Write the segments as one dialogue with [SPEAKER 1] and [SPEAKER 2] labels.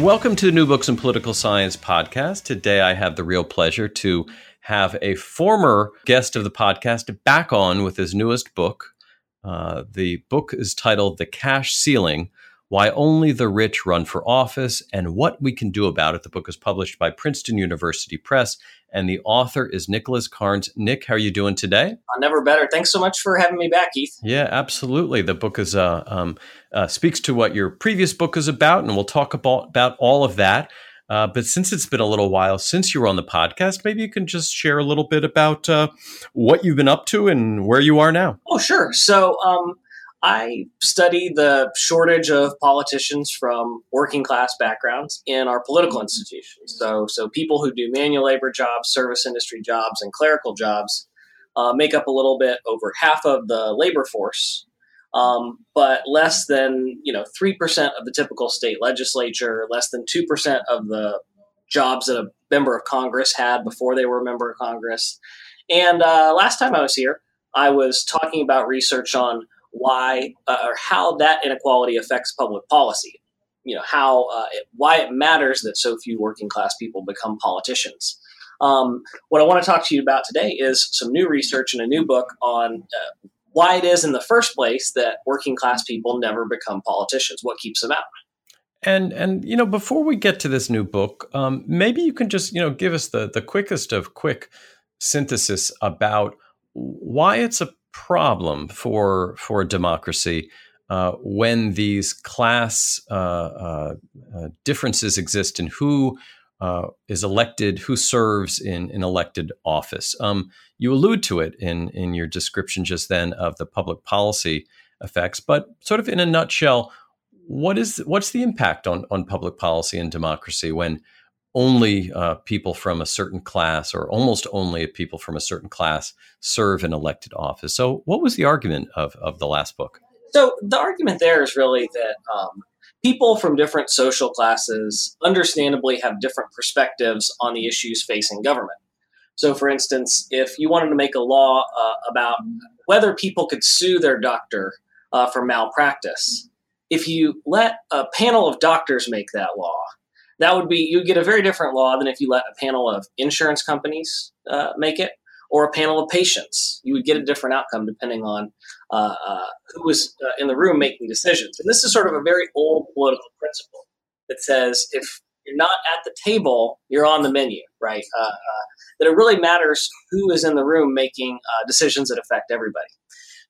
[SPEAKER 1] Welcome to the New Books in Political Science podcast. Today I have the real pleasure to have a former guest of the podcast back on with his newest book. Uh, the book is titled The Cash Ceiling Why Only the Rich Run for Office and What We Can Do About It. The book is published by Princeton University Press, and the author is Nicholas Carnes. Nick, how are you doing today?
[SPEAKER 2] Uh, never better. Thanks so much for having me back, Keith.
[SPEAKER 1] Yeah, absolutely. The book is uh, um, uh, speaks to what your previous book is about, and we'll talk about, about all of that. Uh, but since it's been a little while since you were on the podcast, maybe you can just share a little bit about uh, what you've been up to and where you are now.
[SPEAKER 2] Oh, sure. So, um, I study the shortage of politicians from working class backgrounds in our political institutions. So, so people who do manual labor jobs, service industry jobs, and clerical jobs uh, make up a little bit over half of the labor force, um, but less than you know three percent of the typical state legislature, less than two percent of the jobs that a member of Congress had before they were a member of Congress. And uh, last time I was here, I was talking about research on why uh, or how that inequality affects public policy. You know how uh, it, why it matters that so few working class people become politicians. Um, what I want to talk to you about today is some new research and a new book on uh, why it is in the first place that working class people never become politicians. What keeps them out?
[SPEAKER 1] And and you know before we get to this new book, um, maybe you can just you know give us the the quickest of quick synthesis about why it's a problem for for democracy uh, when these class uh, uh, uh, differences exist in who uh, is elected, who serves in an elected office. Um, you allude to it in in your description just then of the public policy effects, but sort of in a nutshell, what is what's the impact on on public policy and democracy when only uh, people from a certain class or almost only people from a certain class serve in elected office. So, what was the argument of, of the last book?
[SPEAKER 2] So, the argument there is really that um, people from different social classes understandably have different perspectives on the issues facing government. So, for instance, if you wanted to make a law uh, about whether people could sue their doctor uh, for malpractice, if you let a panel of doctors make that law, that would be you'd get a very different law than if you let a panel of insurance companies uh, make it or a panel of patients. You would get a different outcome depending on uh, uh, who was uh, in the room making decisions. And this is sort of a very old political principle that says if you're not at the table, you're on the menu, right? Uh, uh, that it really matters who is in the room making decisions that affect everybody.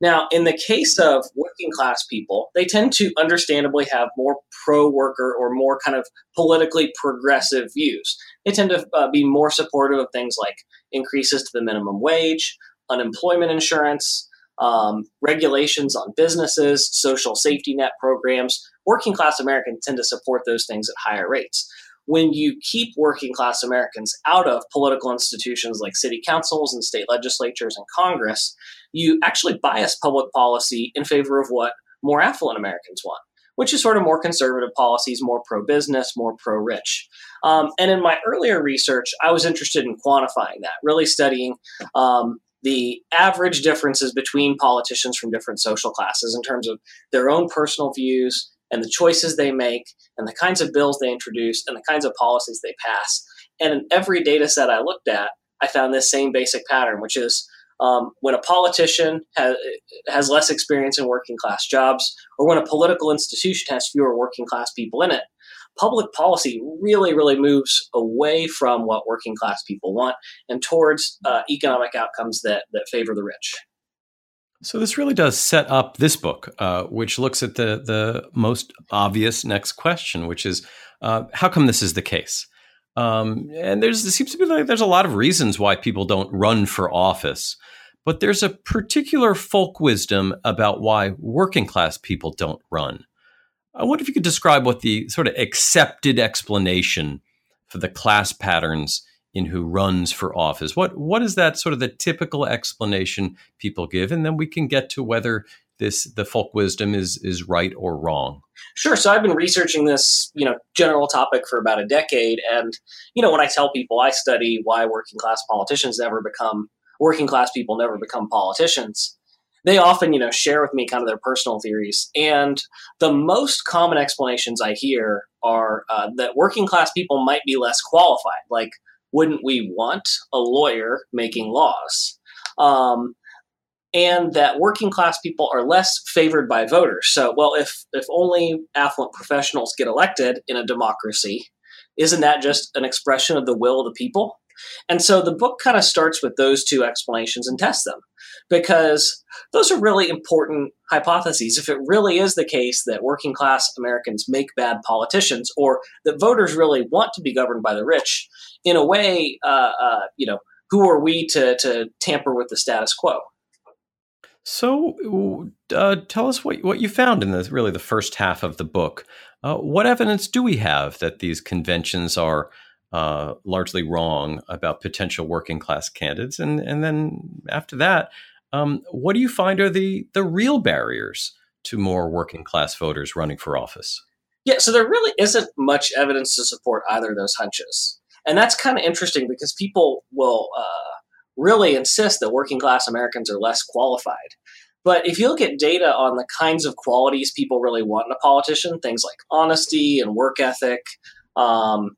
[SPEAKER 2] Now, in the case of working class people, they tend to understandably have more pro worker or more kind of politically progressive views. They tend to uh, be more supportive of things like increases to the minimum wage, unemployment insurance, um, regulations on businesses, social safety net programs. Working class Americans tend to support those things at higher rates when you keep working class Americans out of political institutions like city councils and state legislatures and Congress, you actually bias public policy in favor of what more affluent Americans want, which is sort of more conservative policies, more pro business, more pro rich. Um, and in my earlier research, I was interested in quantifying that, really studying. Um, the average differences between politicians from different social classes in terms of their own personal views, and the choices they make and the kinds of bills they introduce and the kinds of policies they pass. And in every data set I looked at, I found this same basic pattern, which is um, when a politician has, has less experience in working class jobs, or when a political institution has fewer working class people in it, public policy really, really moves away from what working class people want and towards uh, economic outcomes that, that favor the rich.
[SPEAKER 1] So this really does set up this book, uh, which looks at the the most obvious next question, which is uh, how come this is the case? Um, and there's there seems to be like there's a lot of reasons why people don't run for office, but there's a particular folk wisdom about why working class people don't run. I wonder if you could describe what the sort of accepted explanation for the class patterns in who runs for office. What what is that sort of the typical explanation people give, and then we can get to whether this the folk wisdom is is right or wrong.
[SPEAKER 2] Sure. So I've been researching this, you know, general topic for about a decade, and you know, when I tell people I study why working class politicians never become working class people never become politicians, they often, you know, share with me kind of their personal theories. And the most common explanations I hear are uh, that working class people might be less qualified. Like, wouldn't we want a lawyer making laws? Um, and that working class people are less favored by voters. So, well, if if only affluent professionals get elected in a democracy, isn't that just an expression of the will of the people? And so the book kind of starts with those two explanations and tests them because those are really important hypotheses. If it really is the case that working class Americans make bad politicians or that voters really want to be governed by the rich, in a way, uh, uh, you know, who are we to, to tamper with the status quo?
[SPEAKER 1] So, uh, tell us what what you found in the really the first half of the book. Uh, what evidence do we have that these conventions are uh, largely wrong about potential working class candidates? And and then after that, um, what do you find are the the real barriers to more working class voters running for office?
[SPEAKER 2] Yeah, so there really isn't much evidence to support either of those hunches, and that's kind of interesting because people will uh, really insist that working class Americans are less qualified. But if you look at data on the kinds of qualities people really want in a politician, things like honesty and work ethic, um,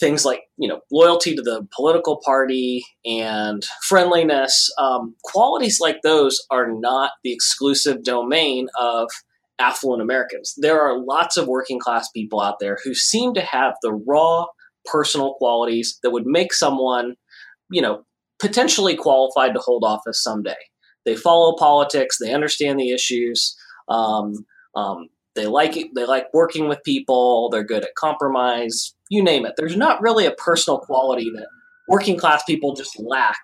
[SPEAKER 2] things like you know loyalty to the political party and friendliness, um, qualities like those are not the exclusive domain of affluent Americans. There are lots of working class people out there who seem to have the raw personal qualities that would make someone, you know, potentially qualified to hold office someday. They follow politics. They understand the issues. Um, um, they like it, they like working with people. They're good at compromise. You name it. There's not really a personal quality that working class people just lack.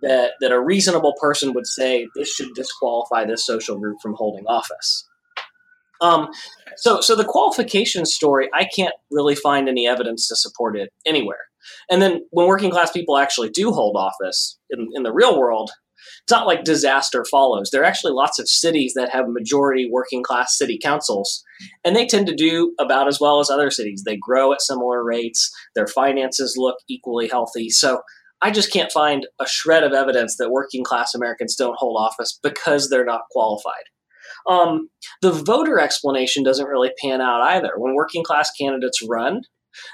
[SPEAKER 2] That that a reasonable person would say this should disqualify this social group from holding office. Um, so so the qualification story, I can't really find any evidence to support it anywhere. And then when working class people actually do hold office in, in the real world, it's not like disaster follows. There are actually lots of cities that have majority working class city councils, and they tend to do about as well as other cities. They grow at similar rates, their finances look equally healthy. So I just can't find a shred of evidence that working class Americans don't hold office because they're not qualified. Um, the voter explanation doesn't really pan out either. When working class candidates run,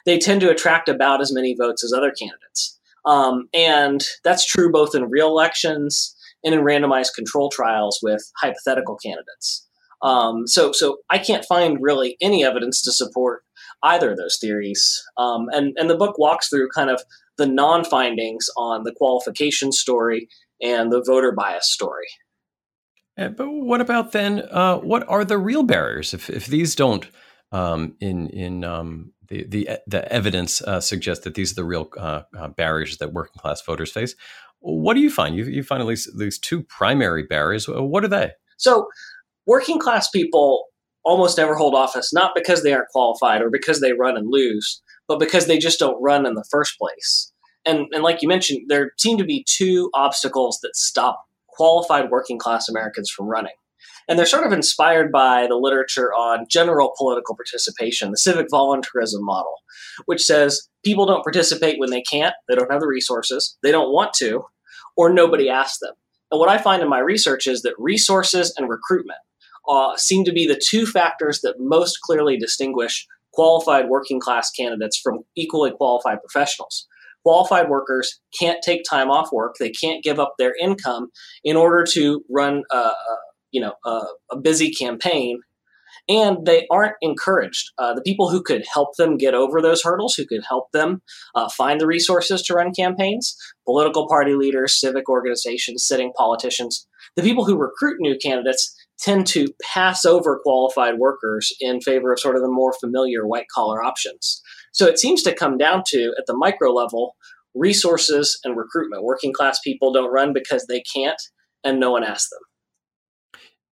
[SPEAKER 2] they tend to attract about as many votes as other candidates. Um, and that's true both in real elections and in randomized control trials with hypothetical candidates. Um, so, so I can't find really any evidence to support either of those theories. Um, and, and the book walks through kind of the non findings on the qualification story and the voter bias story.
[SPEAKER 1] Yeah, but what about then? Uh, what are the real barriers if, if these don't um, in in um, the the the evidence uh, suggests that these are the real uh, uh, barriers that working class voters face. What do you find? You, you find at least these two primary barriers. What are they?
[SPEAKER 2] So, working class people almost never hold office, not because they aren't qualified or because they run and lose, but because they just don't run in the first place. And, and like you mentioned, there seem to be two obstacles that stop qualified working class Americans from running. And they're sort of inspired by the literature on general political participation, the civic voluntarism model, which says people don't participate when they can't, they don't have the resources, they don't want to, or nobody asks them. And what I find in my research is that resources and recruitment uh, seem to be the two factors that most clearly distinguish qualified working class candidates from equally qualified professionals. Qualified workers can't take time off work, they can't give up their income in order to run a, you know a, a busy campaign and they aren't encouraged. Uh, the people who could help them get over those hurdles, who could help them uh, find the resources to run campaigns, political party leaders, civic organizations, sitting politicians, the people who recruit new candidates tend to pass over qualified workers in favor of sort of the more familiar white collar options. So it seems to come down to, at the micro level, resources and recruitment. Working class people don't run because they can't, and no one asks them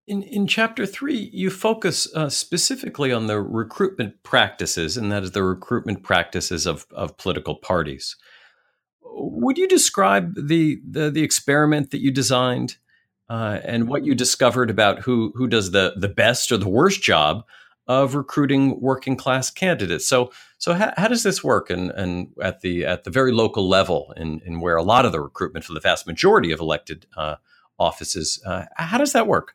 [SPEAKER 1] in, in chapter three, you focus uh, specifically on the recruitment practices, and that is the recruitment practices of, of political parties. Would you describe the, the, the experiment that you designed uh, and what you discovered about who, who does the, the best or the worst job of recruiting working class candidates? So, so how, how does this work and, and at, the, at the very local level in, in where a lot of the recruitment for the vast majority of elected uh, offices, uh, how does that work?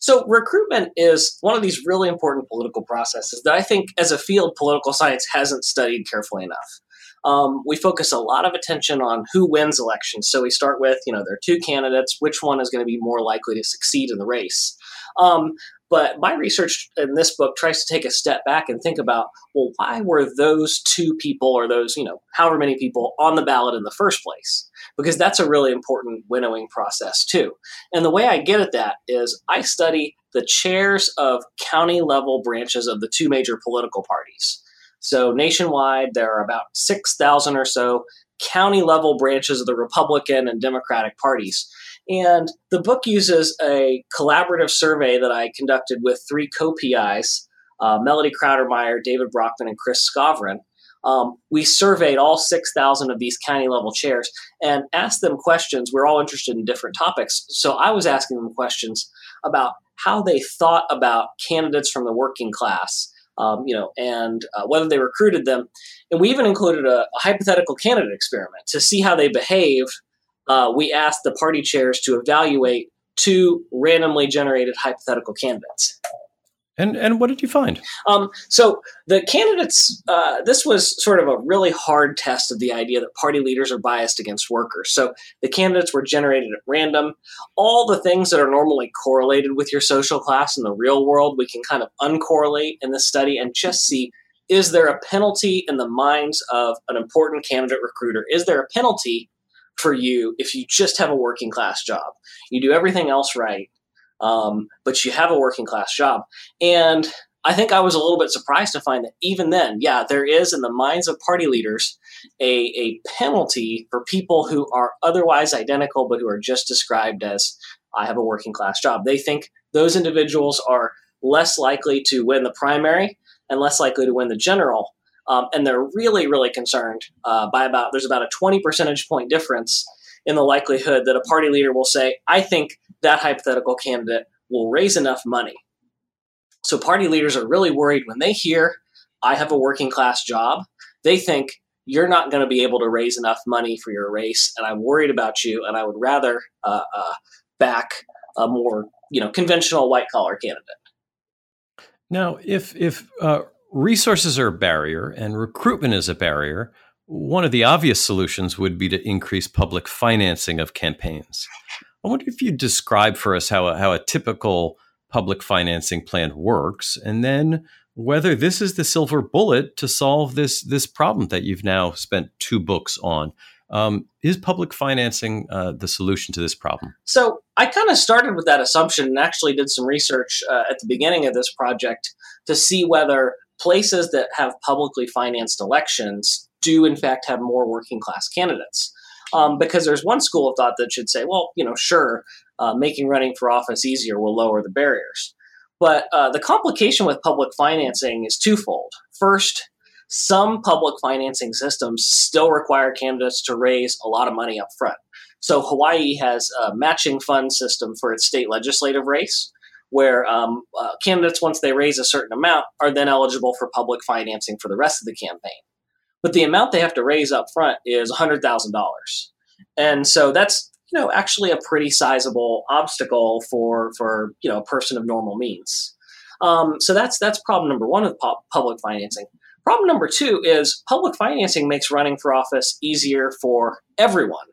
[SPEAKER 2] So, recruitment is one of these really important political processes that I think, as a field, political science hasn't studied carefully enough. Um, we focus a lot of attention on who wins elections. So, we start with, you know, there are two candidates, which one is going to be more likely to succeed in the race? Um, but my research in this book tries to take a step back and think about, well, why were those two people or those, you know, however many people on the ballot in the first place? Because that's a really important winnowing process, too. And the way I get at that is I study the chairs of county level branches of the two major political parties. So nationwide, there are about 6,000 or so county level branches of the Republican and Democratic parties. And the book uses a collaborative survey that I conducted with three co PIs uh, Melody Crowder-Meyer, David Broockman, and Chris Skovron. Um, we surveyed all 6,000 of these county level chairs and asked them questions. We're all interested in different topics. So I was asking them questions about how they thought about candidates from the working class. Um, you know, and uh, whether they recruited them, and we even included a, a hypothetical candidate experiment to see how they behave uh, we asked the party chairs to evaluate two randomly generated hypothetical candidates.
[SPEAKER 1] And and what did you find?
[SPEAKER 2] Um, so the candidates, uh, this was sort of a really hard test of the idea that party leaders are biased against workers. So the candidates were generated at random. All the things that are normally correlated with your social class in the real world, we can kind of uncorrelate in this study and just see is there a penalty in the minds of an important candidate recruiter? Is there a penalty for you if you just have a working class job. You do everything else right, um, but you have a working class job. And I think I was a little bit surprised to find that even then, yeah, there is in the minds of party leaders a, a penalty for people who are otherwise identical but who are just described as I have a working class job. They think those individuals are less likely to win the primary and less likely to win the general um, and they're really, really concerned uh, by about there's about a 20 percentage point difference in the likelihood that a party leader will say, I think that hypothetical candidate will raise enough money. So party leaders are really worried when they hear, I have a working class job, they think you're not going to be able to raise enough money for your race, and I'm worried about you, and I would rather uh, uh, back a more you know conventional white collar candidate.
[SPEAKER 1] Now, if if uh, resources are a barrier and recruitment is a barrier, one of the obvious solutions would be to increase public financing of campaigns. I wonder if you'd describe for us how a, how a typical public financing plan works, and then whether this is the silver bullet to solve this this problem that you've now spent two books on. Um, is public financing uh, the solution to this problem?
[SPEAKER 2] So I kind of started with that assumption and actually did some research uh, at the beginning of this project to see whether places that have publicly financed elections do in fact have more working class candidates. Um, because there's one school of thought that should say, well, you know, sure, uh, making running for office easier will lower the barriers. But uh, the complication with public financing is twofold. First, some public financing systems still require candidates to raise a lot of money up front. So Hawaii has a matching fund system for its state legislative race, where um, uh, candidates, once they raise a certain amount, are then eligible for public financing for the rest of the campaign. But the amount they have to raise up front is $100,000. And so that's you know actually a pretty sizable obstacle for for you know a person of normal means. Um, so that's that's problem number one with pu- public financing. Problem number two is public financing makes running for office easier for everyone.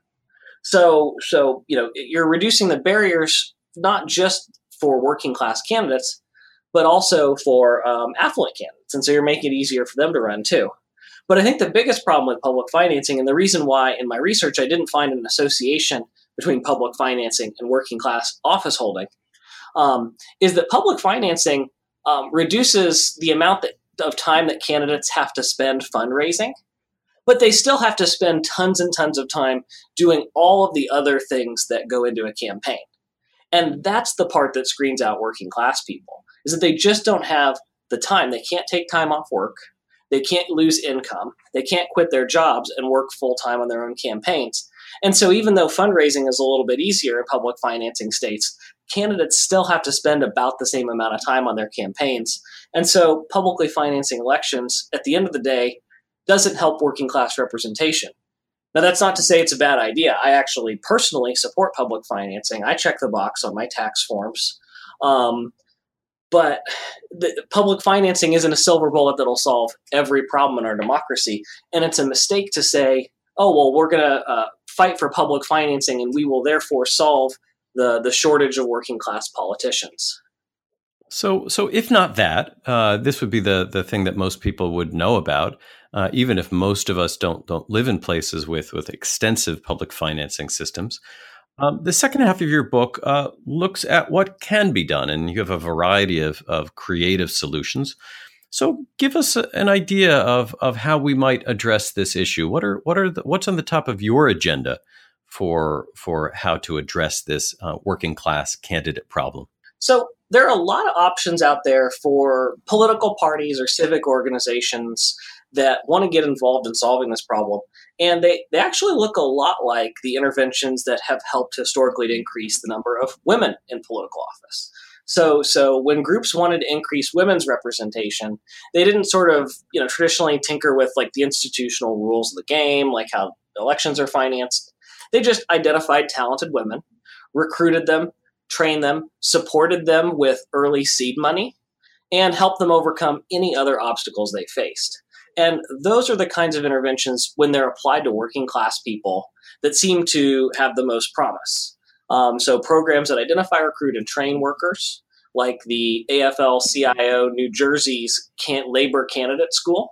[SPEAKER 2] So so you know you're reducing the barriers not just for working class candidates, but also for um, affluent candidates. And so you're making it easier for them to run too. But I think the biggest problem with public financing, and the reason why in my research I didn't find an association between public financing and working class office holding, um, is that public financing um, reduces the amount that, of time that candidates have to spend fundraising, but they still have to spend tons and tons of time doing all of the other things that go into a campaign. And that's the part that screens out working class people is that they just don't have the time. They can't take time off work. They can't lose income. They can't quit their jobs and work full time on their own campaigns. And so, even though fundraising is a little bit easier in public financing states, candidates still have to spend about the same amount of time on their campaigns. And so, publicly financing elections at the end of the day doesn't help working class representation. Now, that's not to say it's a bad idea. I actually personally support public financing. I check the box on my tax forms. Um, but the, public financing isn't a silver bullet that'll solve every problem in our democracy. And it's a mistake to say, oh, well, we're going to uh, fight for public financing and we will therefore solve the, the shortage of working class politicians.
[SPEAKER 1] So, so if not that, uh, this would be the the thing that most people would know about, uh, even if most of us don't don't live in places with with extensive public financing systems. Um, the second half of your book uh, looks at what can be done, and you have a variety of, of creative solutions. So, give us a, an idea of, of how we might address this issue. What are what are the, what's on the top of your agenda for for how to address this uh, working class candidate problem?
[SPEAKER 2] So, there are a lot of options out there for political parties or civic organizations that want to get involved in solving this problem. And they, they actually look a lot like the interventions that have helped historically to increase the number of women in political office. So, so when groups wanted to increase women's representation, they didn't sort of, you know, traditionally tinker with like the institutional rules of the game, like how elections are financed. They just identified talented women, recruited them, trained them, supported them with early seed money, and helped them overcome any other obstacles they faced. And those are the kinds of interventions, when they're applied to working class people, that seem to have the most promise. Um, so, programs that identify, recruit, and train workers, like the AFL CIO New Jersey's labor candidate school,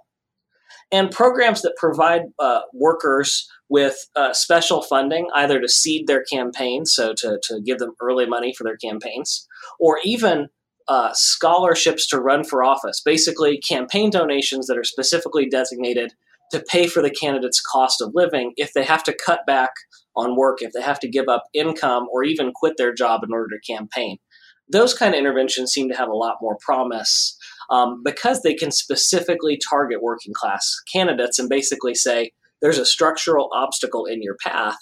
[SPEAKER 2] and programs that provide uh, workers with uh, special funding, either to seed their campaigns, so to, to give them early money for their campaigns, or even uh, scholarships to run for office, basically campaign donations that are specifically designated to pay for the candidate's cost of living if they have to cut back on work, if they have to give up income, or even quit their job in order to campaign. Those kind of interventions seem to have a lot more promise um, because they can specifically target working class candidates and basically say, there's a structural obstacle in your path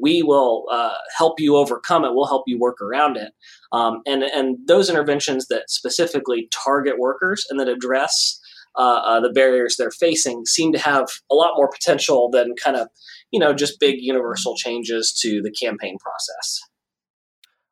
[SPEAKER 2] we will uh, help you overcome it. We'll help you work around it. Um, and and those interventions that specifically target workers and that address uh, uh, the barriers they're facing seem to have a lot more potential than kind of you know just big universal changes to the campaign process.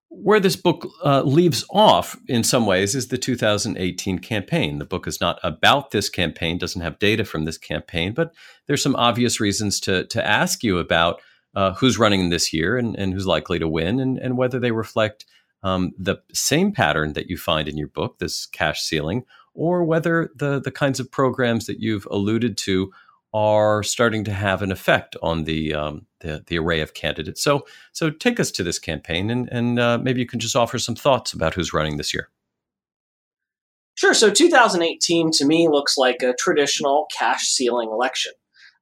[SPEAKER 1] Where this book uh, leaves off in some ways is the 2018 campaign. The book is not about this campaign, doesn't have data from this campaign, but there's some obvious reasons to to ask you about uh, who's running this year and, and who's likely to win, and, and whether they reflect um, the same pattern that you find in your book, this cash ceiling, or whether the the kinds of programs that you've alluded to are starting to have an effect on the um, the, the, array of candidates. So so take us to this campaign, and and uh, maybe you can just offer some thoughts about who's running this year.
[SPEAKER 2] Sure. So 2018 to me looks like a traditional cash ceiling election.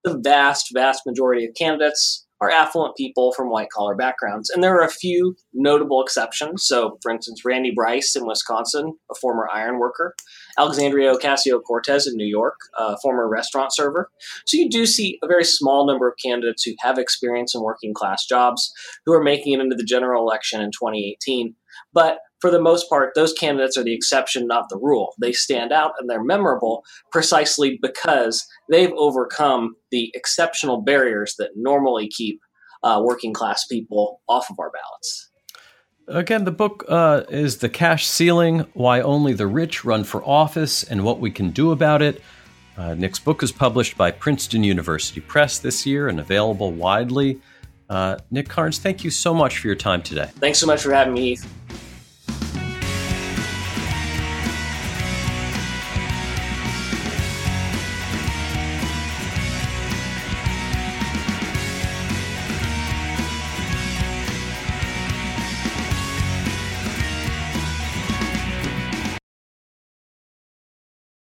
[SPEAKER 2] The vast, vast majority of candidates are affluent people from white collar backgrounds. And there are a few notable exceptions. So, for instance, Randy Bryce in Wisconsin, a former iron worker, Alexandria Ocasio Cortez in New York, a former restaurant server. So, you do see a very small number of candidates who have experience in working class jobs who are making it into the general election in 2018. But for the most part, those candidates are the exception, not the rule. They stand out and they're memorable precisely because they've overcome the exceptional barriers that normally keep uh, working class people off of our ballots.
[SPEAKER 1] Again, the book uh, is The Cash Ceiling Why Only the Rich Run for Office and What We Can Do About It. Uh, Nick's book is published by Princeton University Press this year and available widely. Uh, Nick Carnes, thank you so much for your time today.
[SPEAKER 2] Thanks so much for having me.